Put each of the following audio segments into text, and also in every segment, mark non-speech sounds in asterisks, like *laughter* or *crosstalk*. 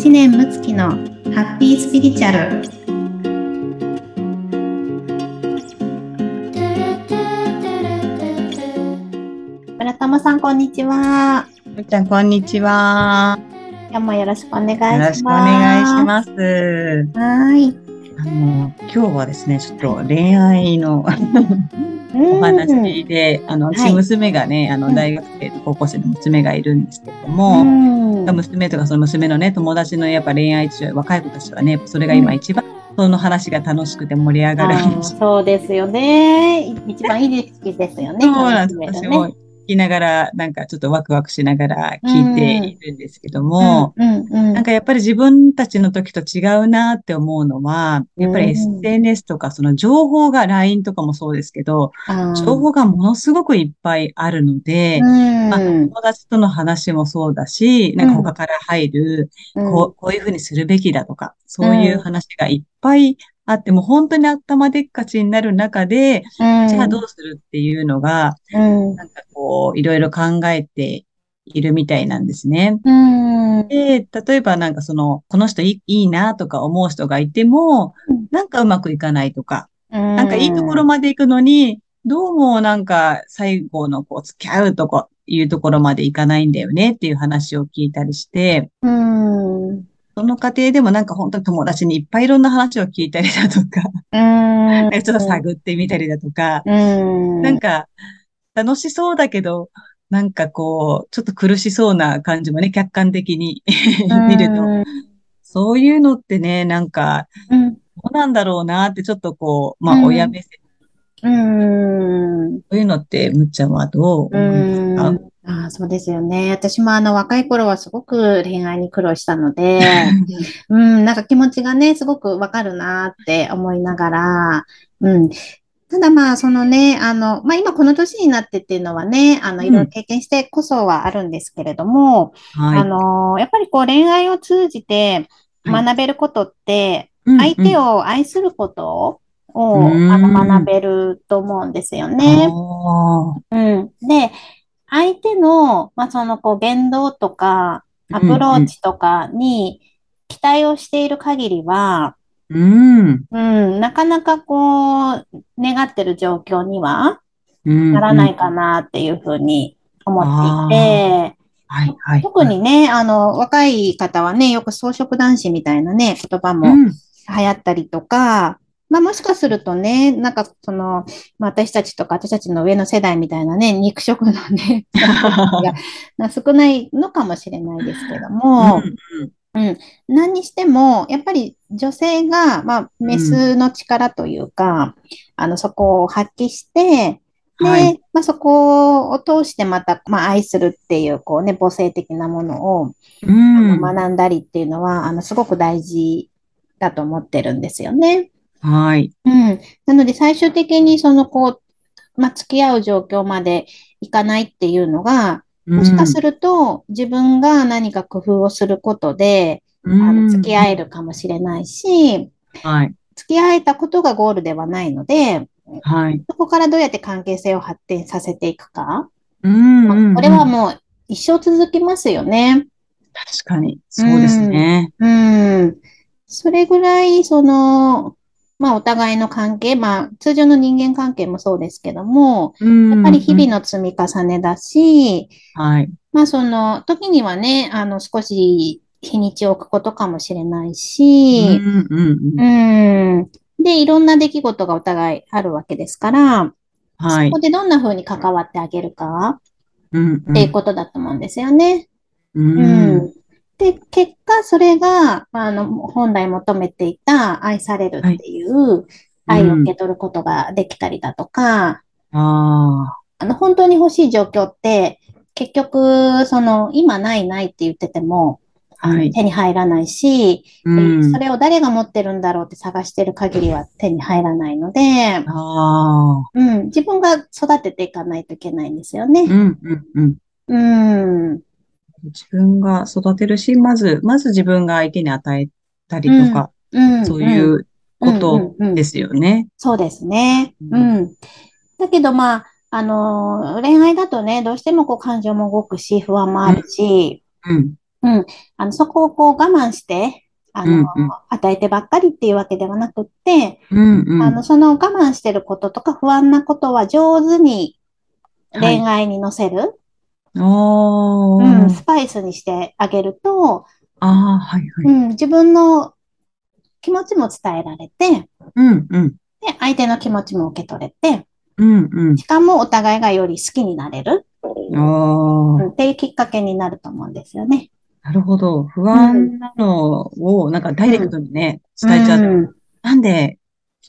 知念睦月のハッピースピリチュアル。村友さんこんにちは。むちゃんこんにちは。今日もよろしくお願いします。よろしくお願いします。はい。あの今日はですねちょっと恋愛のお話で、あの、はい。私娘がね、あの、大学生と高校生の娘がいるんですけれどうも、ん娘とかその娘のね、友達のやっぱ恋愛中、若い子たちはね、それが今一番、その話が楽しくて盛り上がるあー話。そうですよね一番いい時期ですよねそうなんです。ねきながら、なんかちょっとワクワクしながら聞いているんですけども、なんかやっぱり自分たちの時と違うなって思うのは、やっぱりうん。SNS とかその情報が LINE とかもそうですけど、情報がものすごくいっぱいあるので、うん。まあ、友達との話もそうだし、なんか他から入る、こう、こういうふうにするべきだとか、そういう話がいっぱいあって、もう本当に頭でっかちになる中で、うん、じゃあどうするっていうのが、うん。なんかこう、いろいろ考えているみたいなんですね。うん。で、例えばなんかその、この人いいいいなとか思う人がいてもうん、なんかうまくいかないとか、ななんかいいところまで行くのに、どうもなんか最後のこう付き合うとこ、いうところまで行かないんだよねっていう話を聞いたりして、うん。うん。その過程でもなんか本当に友達にいっぱいいろんな話を聞いたりだとか、なんか *laughs* ちょっと探ってみたりだとか、うん。なんか楽しそうだけど、なんかこう、ちょっと苦しそうな感じもね、客観的に *laughs* 見ると、そういうのってね、なんか、うん。どうなんだろうなってちょっとこう、まあうん親目線、うん。そういうのってむっちゃんはどう思いますか？ああ、そうですよね。私もあの若い頃はすごく恋愛に苦労したので、*laughs* うん、なんか気持ちがね、すごくわかるなって思いながら、うん。ただまあ、そのね、あの、まあ今この年になってっていうのはね、あの、うんいろいろ経験してこそはあるんですけれども、あはい。の、やっぱりこう恋愛を通じてはい学べることって、うん相手を愛することを、うんあの学べると思うんですようんね。あうん。で、相手の、まあ、その、こう、言動とか、ーアプローチとかに期待をしている限りは、うん。うん、なかなかこう、願ってる状況にはうん。ならないかなっていうふうに思っていて、はい、はい。特にね、あの、若い方はね、よく草食男子みたいなね、言葉もうん、流行ったりとか、まあもしかするとね、なんかその、まあ私たちとか私たちの上の世代みたいなね、肉食のね、*laughs* がまあ少ないのかもしれないですけども、うん、何にしても、やっぱり女性が、まあ、メスの力というか、あの、そこを発揮して、で、はいまあ、そこを通してまた、まあ、愛するっていう、こうね、母性的なものを、うん。学んだりっていうのは、あの、すごく大事だと思ってるんですよね。はい。うん。なので、最終的にその、こう、まあ、付き合う状況までいかないっていうのが、もしかすると、自分が何か工夫をすることで、あうん、の付き合えるかもしれないし、はい。付き合えたことがゴールではないので、はい。そこからどうやって関係性を発展させていくか。うんうんうんこれはもう一生続きますよね。確かに、そうですね。うん。それぐらい、その、まあ、お互いの関係、まあ、通常の人間関係もそうですけども、ややっぱり日々の積み重ねだし、はい。まあ、その、時にはね、あの、少し日にちを置くことかもしれないし、うんうんうんうん。で、いろんな出来事がお互いあるわけですから、はいそこ。でどんな風に関わってあげるかうんっていうことだと思うんですよね。ううんん。で、結果、それが、あの、本来求めていた愛されるっていう愛を受け取ることができたりだとか、ああの、本当に欲しい状況って、結局、その、今ないないって言ってても、あ、はい。手に入らないし、うんそ。れを誰が持ってるんだろうって探してる限りは手に入らないので。うん、自分が育てていかないといけないんですよね。うんうんうん。うん、自分が育てるし、まず、まず自分が相手に与えたりとか、うん、そういうことですよね。そうですね。ううんん。だけど、まあ、あのー恋愛だとね、どうしてもこう感情も動くし、不安もあるし、うん。うん。あの、そこをこう我慢して、あの、うんうん与えてばっかりっていうわけではなくって、うんうん。あの、その我慢してることとか不安なことは上手に恋愛に乗せる、おー。うん、スパイスにしてあげると、ああ、はいはい。うん、自分の気持ちも伝えられて、うんうん。で、相手の気持ちも受け取れて、うんうん。しかもお互いがより好きになれる、っていうきっかけになると思うんですよね。なるほど。不安なのを、なんかダイレクトにね、伝えちゃうと、うんなんで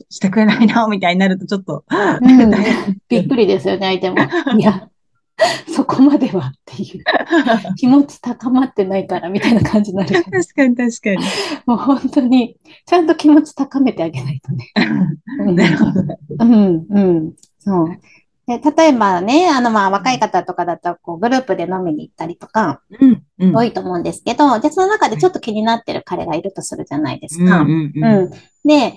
してくれないの？みたいになるとちょっと、うん *laughs* びっくりですよね、相手も。いや、*laughs* そこまではっていう。*laughs* 気持ち高まってないからみたいな感じになる。確かに確かに。もう本当に、ちゃんと気持ち高めてあげないとね。う *laughs* んなるほど。うん、うん、そう。で例えばね、あの、まあ、若い方とかだと、こう、グループで飲みに行ったりとか、うんうん。多いと思うんですけど、じゃあその中でちょっと気になってる彼がいるとするじゃないですか。うんうんうん。うん。で、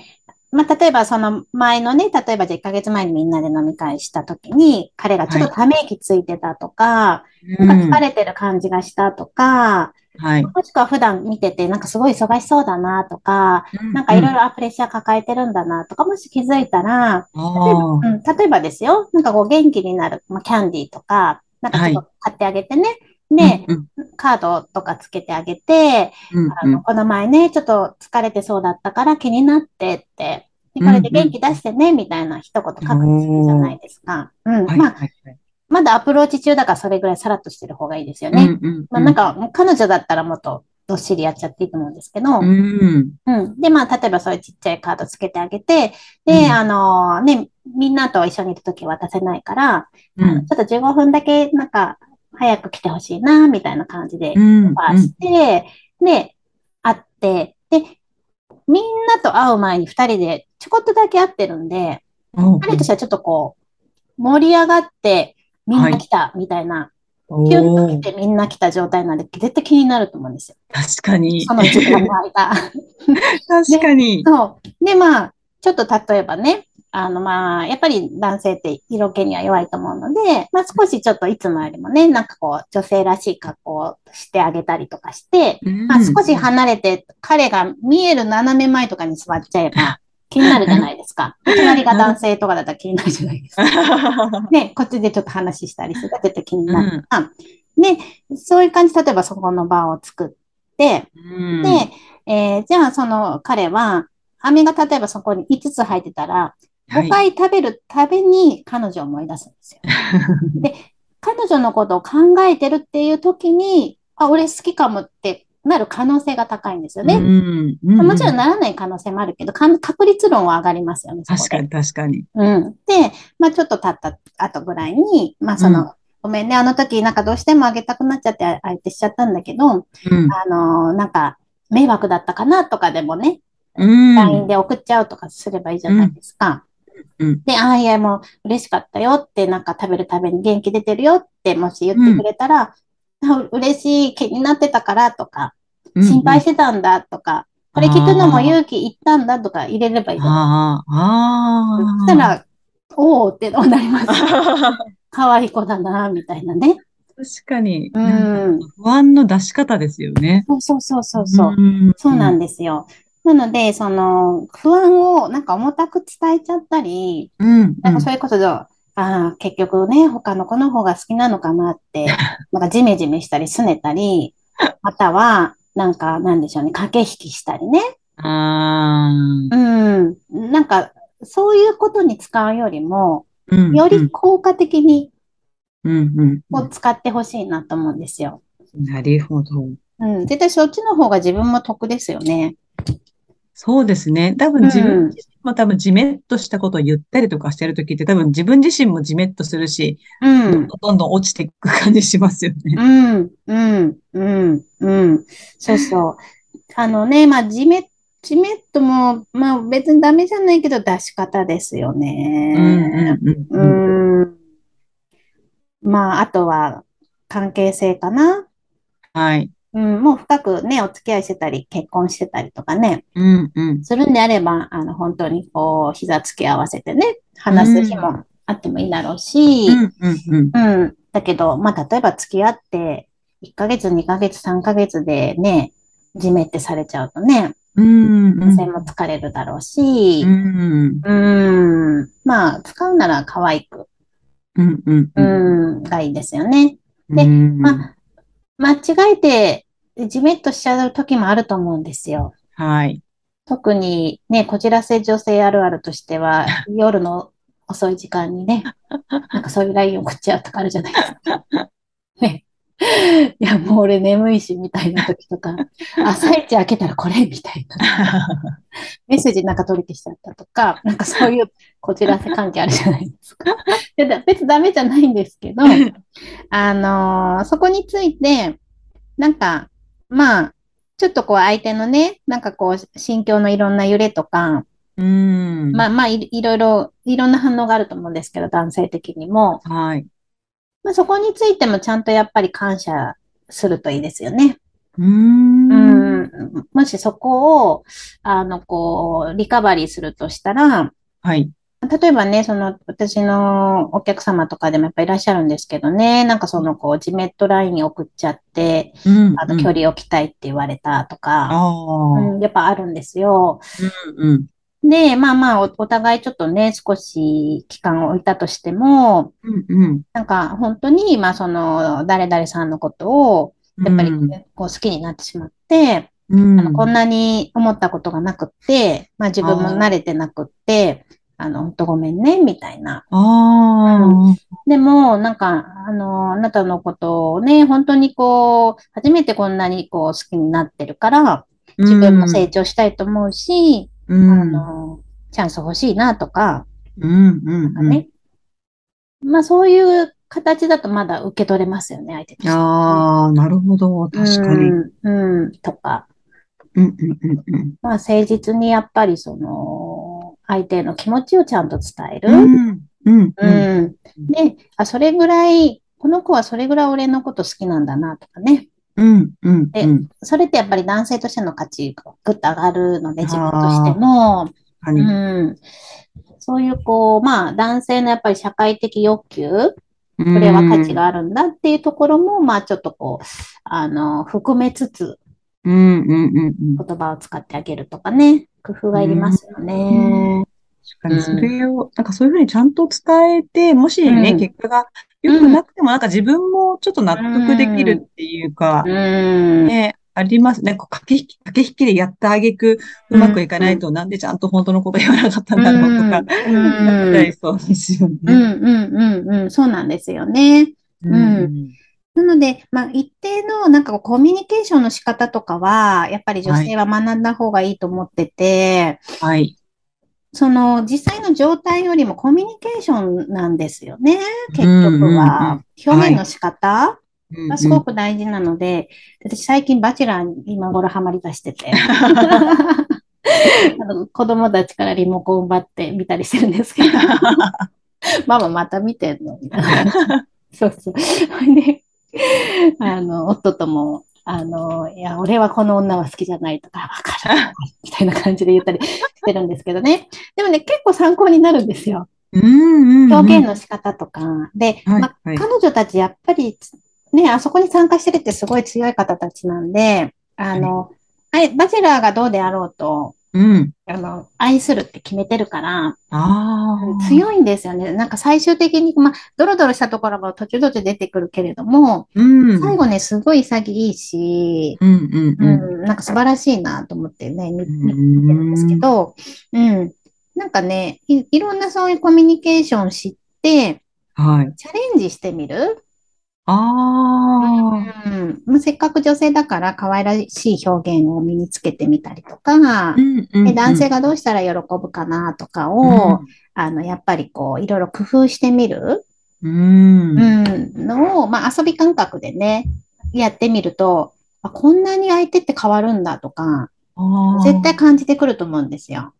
まあ、例えばその前のね、例えばじゃあ1ヶ月前にみんなで飲み会した時に、彼がちょっとため息ついてたとか、うんなんか疲れてる感じがしたとか、はい。もしくは普段見ててなんかすごい忙しそうだなとか、なんかいろいろあプレッシャー抱えてるんだなとか、もし気づいたら、ろ、あうん、例えばですよ、なんかこう元気になる、まあ、キャンディーとか、なんかちょっと買ってあげてね。あ。で、うんカードとかつけてあげて、うんあの、この前ね、ちょっと疲れてそうだったから気になってって、でこれで元気出してね、みたいな一言書くとするじゃないですか。まあ、はいはい。まだアプローチ中だからそれぐらいさらっとしてる方がいいですよね。うんうんまあ、なんか、彼女だったらもっとどっしりやっちゃっていいと思うんですけど、うん。うん。で、まあ、例えばそういうちっちゃいカードつけてあげて、で、うんあのね、みんなと一緒にいるとき渡せないから、うん。ちょっと15分だけ、なんか、早く来てほしいな、みたいな感じで、うん。オファーして、で、会って、で、みんなと会う前に二人でちょこっとだけ会ってるんで、うん。彼としてはちょっとこう、盛り上がって、みんな来た、みたいな、おキュンとー来てみんな来た状態なんで、絶対気になると思うんですよ。確かに。その時間の間。*laughs* 確かに。そう。で、まあ、ちょっと例えばね、あの、まあ、やっぱり男性って色気には弱いと思うので、まあ少しちょっといつもよりもね、なんかこう、女性らしい格好をしてあげたりとかして、まあ少し離れて、彼が見える斜め前とかに座っちゃえば気になるじゃないですか。*laughs* 隣が男性とかだったら気になるじゃないですか。*laughs* ね、こっちでちょっと話したりすると絶対気になるから。で、そういう感じ、例えばそこの場を作って、うんで、えーじゃあその彼は、飴が例えばそこに5つ入ってたら、5回食べるたびに彼女を思い出すんですよ。*laughs* で、彼女のことを考えてるっていう時に、あ、俺好きかもってなる可能性が高いんですよね。うんもちろんならない可能性もあるけど、確率論は上がりますよね。確かに確かに。うん。で、まあちょっと経った後ぐらいに、まあその、うごめんね、あの時なんかどうしてもあげたくなっちゃって相手しちゃったんだけど、うん。あのなんか迷惑だったかなとかでもね、うん。LINE で送っちゃうとかすればいいじゃないですか。うんで、ああ、いや、もう嬉しかったよって、なんか食べるたびに元気出てるよって、もし言ってくれたら、あ嬉しい、気になってたからとか、心配してたんだとか、これ聞くのも勇気いったんだとか入れればいいああ、ああ。そしたら、おおってなります。*laughs* 可愛い子だな、みたいなね。確かに。うなん不安の出し方ですよね。そうそうそうそうそう。んそうなんですよ。なので、その、不安をなんか重たく伝えちゃったり、うん。なんかそういうことで、ああ、結局ね、他の子の方が好きなのかなって、*laughs* なんかジメジメしたり、拗ねたり、または、なんか、なんでしょうね、駆け引きしたりね。ああ。うん。なんか、そういうことに使うよりも、うんより効果的にうんうんを使ってほしいなと思うんですよ。うん。なるほど。うん。絶対そっちの方が自分も得ですよね。そうですね。多分自分自身も多分ジメッとしたことを言ったりとかしてるときって多分自分自身もジメッとするし、うん。どんどん落ちていく感じしますよね。うん、うん、うん、うん。そうそう。あのね、まあ、ジメッ、ジメッとも、まあ別にダメじゃないけど出し方ですようんね。うんううん。ん。まあ、あとは関係性かな。はい。うん、もう深くね、お付き合いしてたり、結婚してたりとかね、うんうん。するんであれば、あの、本当にこう、膝つき合わせてね、話す日もあってもいいだろうし、うんうんうん。うん。だけど、まあ、例えば付き合って1ヶ月、2ヶ月、3ヶ月でね、じめってされちゃうとね、うん。女性も疲れるだろうしう、ん。うん、まあ、使うなら可愛く、うん。うん。うん、がいいですよね。でうんまあ、間違えて、じめっとしちゃう時もあると思うんですよ。はい。特にね、こじらせ女性あるあるとしては、*laughs* 夜の遅い時間にね、なんかそういう LINE 送っちゃうとかあるじゃないですか。*laughs* ね。*laughs* いや、もう俺眠いし、みたいな時とか、*laughs* 朝一開けたらこれみたいな。*laughs* メッセージなんか取り消しちゃったとか、なんかそういうこじらせ関係あるじゃないですか。別にダメじゃないんですけど、あのーそこについて、なんか、まあ、ちょっとこう相手のね、なんかこう心境のいろんな揺れとか、うん。まあまあい、いろいろ、いろんな反応があると思うんですけど、男性的にも。はい。まあ、そこについてもちゃんとやっぱり感謝するといいですよね。うん。うん。もしそこを、あの、こう、リカバリーするとしたら、はい。例えばね、その、私のお客様とかでもやっぱいらっしゃるんですけどね、なんかその、こう、ジメットラインに送っちゃって、うん。あの、距離を置きたいって言われたとか、ああ。うん、やっぱあるんですよ。うん。うん。で、まあまあお、お互いちょっとね、少し期間を置いたとしても、うん。うん。なんか本当に、まあその、誰々さんのことを、やっぱりうんこう好きになってしまって、うん。あの、こんなに思ったことがなくって、まあ自分も慣れてなくって、あの、本当ごめんね、みたいな。ああ。でも、なんか、あの、あなたのことをね、本当にこう、初めてこんなにこう好きになってるから、自分も成長したいと思うし、あうん。の、チャンス欲しいなとか、うん。うん。うん。かね。まあそういう形だとまだ受け取れますよね、相手としてはああ、なるほど。確かに。うん。うん、うん、とか。うん。うん。うん。まあ誠実にやっぱりその、相手の気持ちをちゃんと伝える。うん。うん。う。ん。で、あ、それぐらい、この子はそれぐらい俺のこと好きなんだなとかね。うん。うん。でうん。それってやっぱり男性としての価値がぐっと上がるので、自分としても。確かに。うん。そういうこう、まあ男性のやっぱり社会的欲求、ここれは価値があるんだっていうところも、まあちょっとこう、あの、含めつつうん。うん。うん。うん。言葉を使ってあげるとかね、工夫がいりますよね。確かに、それを、なんかそういうふうにちゃんと伝えて、もしね、うん。結果が良くなくても、なんか自分もちょっと納得できるっていうかう、ん。ね、ありますね。こう駆け引き、駆け引きでやったあげく、うまくいかないと、なんでちゃんと本当のこと言わなかったんだろうとか、うん。*laughs* なっちゃいそうですようん、ね。うん、うん、うん、そうなんですよね。うん。なので、まあ、一定のなんかコミュニケーションの仕方とかは、やっぱり女性は学んだ方がいいと思ってて、はい。その実際の状態よりもコミュニケーションなんですよね、結局は。表現の仕方うんがすごく大事なので、私最近バチェラーに今頃ハマり出してて、*laughs* あの子供たちからリモコン奪って見たりしてるんですけど、*laughs* ママまた見てんのみたいな。*laughs* そうそう。で、あの、夫とも、あの、いや、俺はこの女は好きじゃないとか、わかる。みたいな感じで言ったりしてるんですけどね。でもね、結構参考になるんですよ。うんうんうん。表現の仕方とか。で、はいまあはい彼女たちやっぱり、ね、あそこに参加してるってすごい強い方たちなんで、あの、はい、バチェラーがどうであろうと、うん。あの、愛するって決めてるから。強いんですよね。なんか最終的に、まあ、ドロドロしたところも途中途中出てくるけれども、うん。最後ね、すごい潔いし、うんうんううん。ん、なんか素晴らしいなと思ってね、見見てうるんですけど、うん。なんかねい、いろんなそういうコミュニケーションを知って、はい。チャレンジしてみる。ああ。うん。まあ、せっかく女性だから可愛らしい表現を身につけてみたりとか、うんうんで男性がどうしたら喜ぶかなとかを、あの、やっぱりこう、いろいろ工夫してみる、うん。うん、のを、まあ、遊び感覚でね、やってみると、あこんなに相手って変わるんだとか、ああ。絶対感じてくると思うんですよ。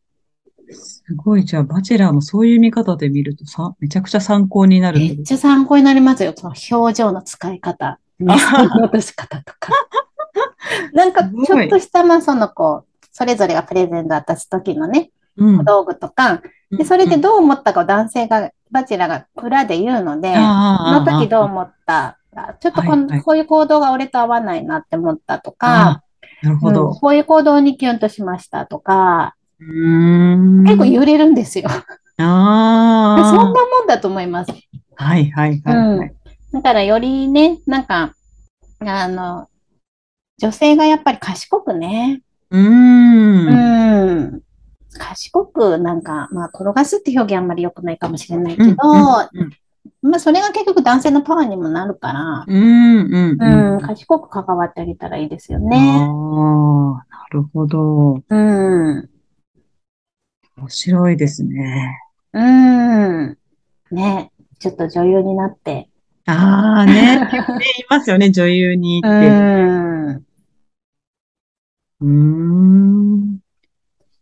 すごい。じゃあ、バチェラーもそういう見方で見るとさ、めちゃくちゃ参考になるめっちゃ参考になりますよ。その表情の使い方、目線の落とし方とか。*laughs* なんか、ちょっとした、まあ、そのこう、それぞれがプレゼント渡す時のね、うん。道具とか、で、それでどう思ったかを男性が、バチェラーが裏で言うので、その時どう思った？か、ちょっとこ,、はいはいこういう行動が俺と合わないなって思ったとあか、うんなるほど。こういう行動にキュンとしましたとか。結構揺れるんですよ。ああ。*laughs* そんなもんだと思います。はいはいはいはい。だからよりね、なんか、あの、女性がやっぱり賢くね、うーん。うん、賢くなんか、まあ、転がすって表現あんまり良くないかもしれないけど、うんまあ、それが結局男性のパワーにもなるから、うんうんうん、うん。賢く関わってあげたらいいですよああ、ね。なるほど。うん、面白いですね。うん、ね、ちょっと女優になって、ああね、*laughs* ね、言いますよね、女優にうって。ん、うーん。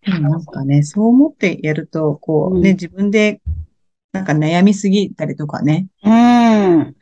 でもなんかね、そう思ってやると、こうね、うん自分でなんか悩みすぎたりとかね。うん。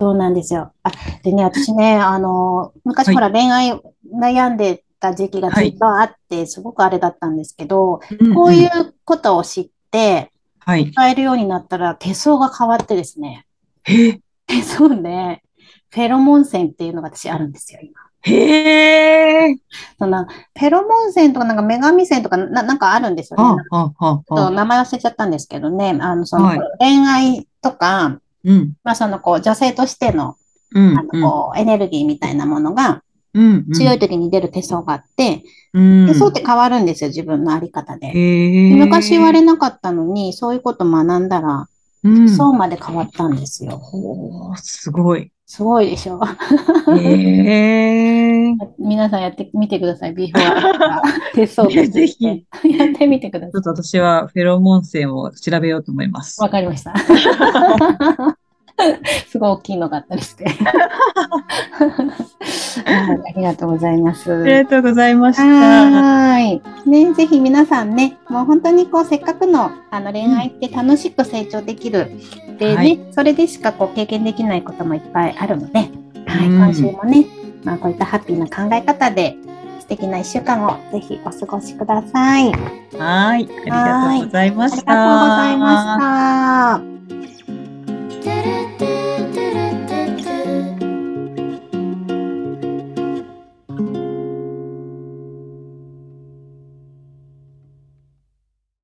そうなんですよ。あ、でね、私ね、あの、昔ほら恋愛悩んでた時期がずっとあって、すごくあれだったんですけど、こういううことを知って、はい。使えるようになったら手相が変わってですね、へ手相で、フェロモン線っていうのが私あるんですよ、今。へえ。その、フェロモン線とかなんか女神線とかな、なんかあるんですよね。はあ、はあ。名前忘れちゃったんですけどね、あの、そのはい恋愛とか、うん、まあそのこう女性としてのうん、あの、こう、エネルギーみたいなものがうん、うん。強い時に出る手相があって、うん。手相って変わるんですよ、自分のあり方で。昔言われなかったのに、そういうこと学んだら、うん。手相まで変わったんですよ。おー、すごい。すごいでしょ。へえ。*laughs* 皆さんやってみてください、ビフォー。手相 *laughs* ぜひやってみてください。ちょっと私はフェロモン線を調べようと思います。わかりました。*laughs* *laughs* すごい大きいのがあったりして。*laughs* はい、ありがとうございます。ありがとうございました。はーい。ね、ぜひ皆さんね、もう本当にこう、せっかくのあの恋愛って楽しく成長できる。でね、はいそれでしかこう経験できないこともいっぱいあるので、はい、うん今週もね、まあ、こういったハッピーな考え方で、素敵な一週間をぜひお過ごしください。ありはい。ありがとうございまがとうごした。ざいました。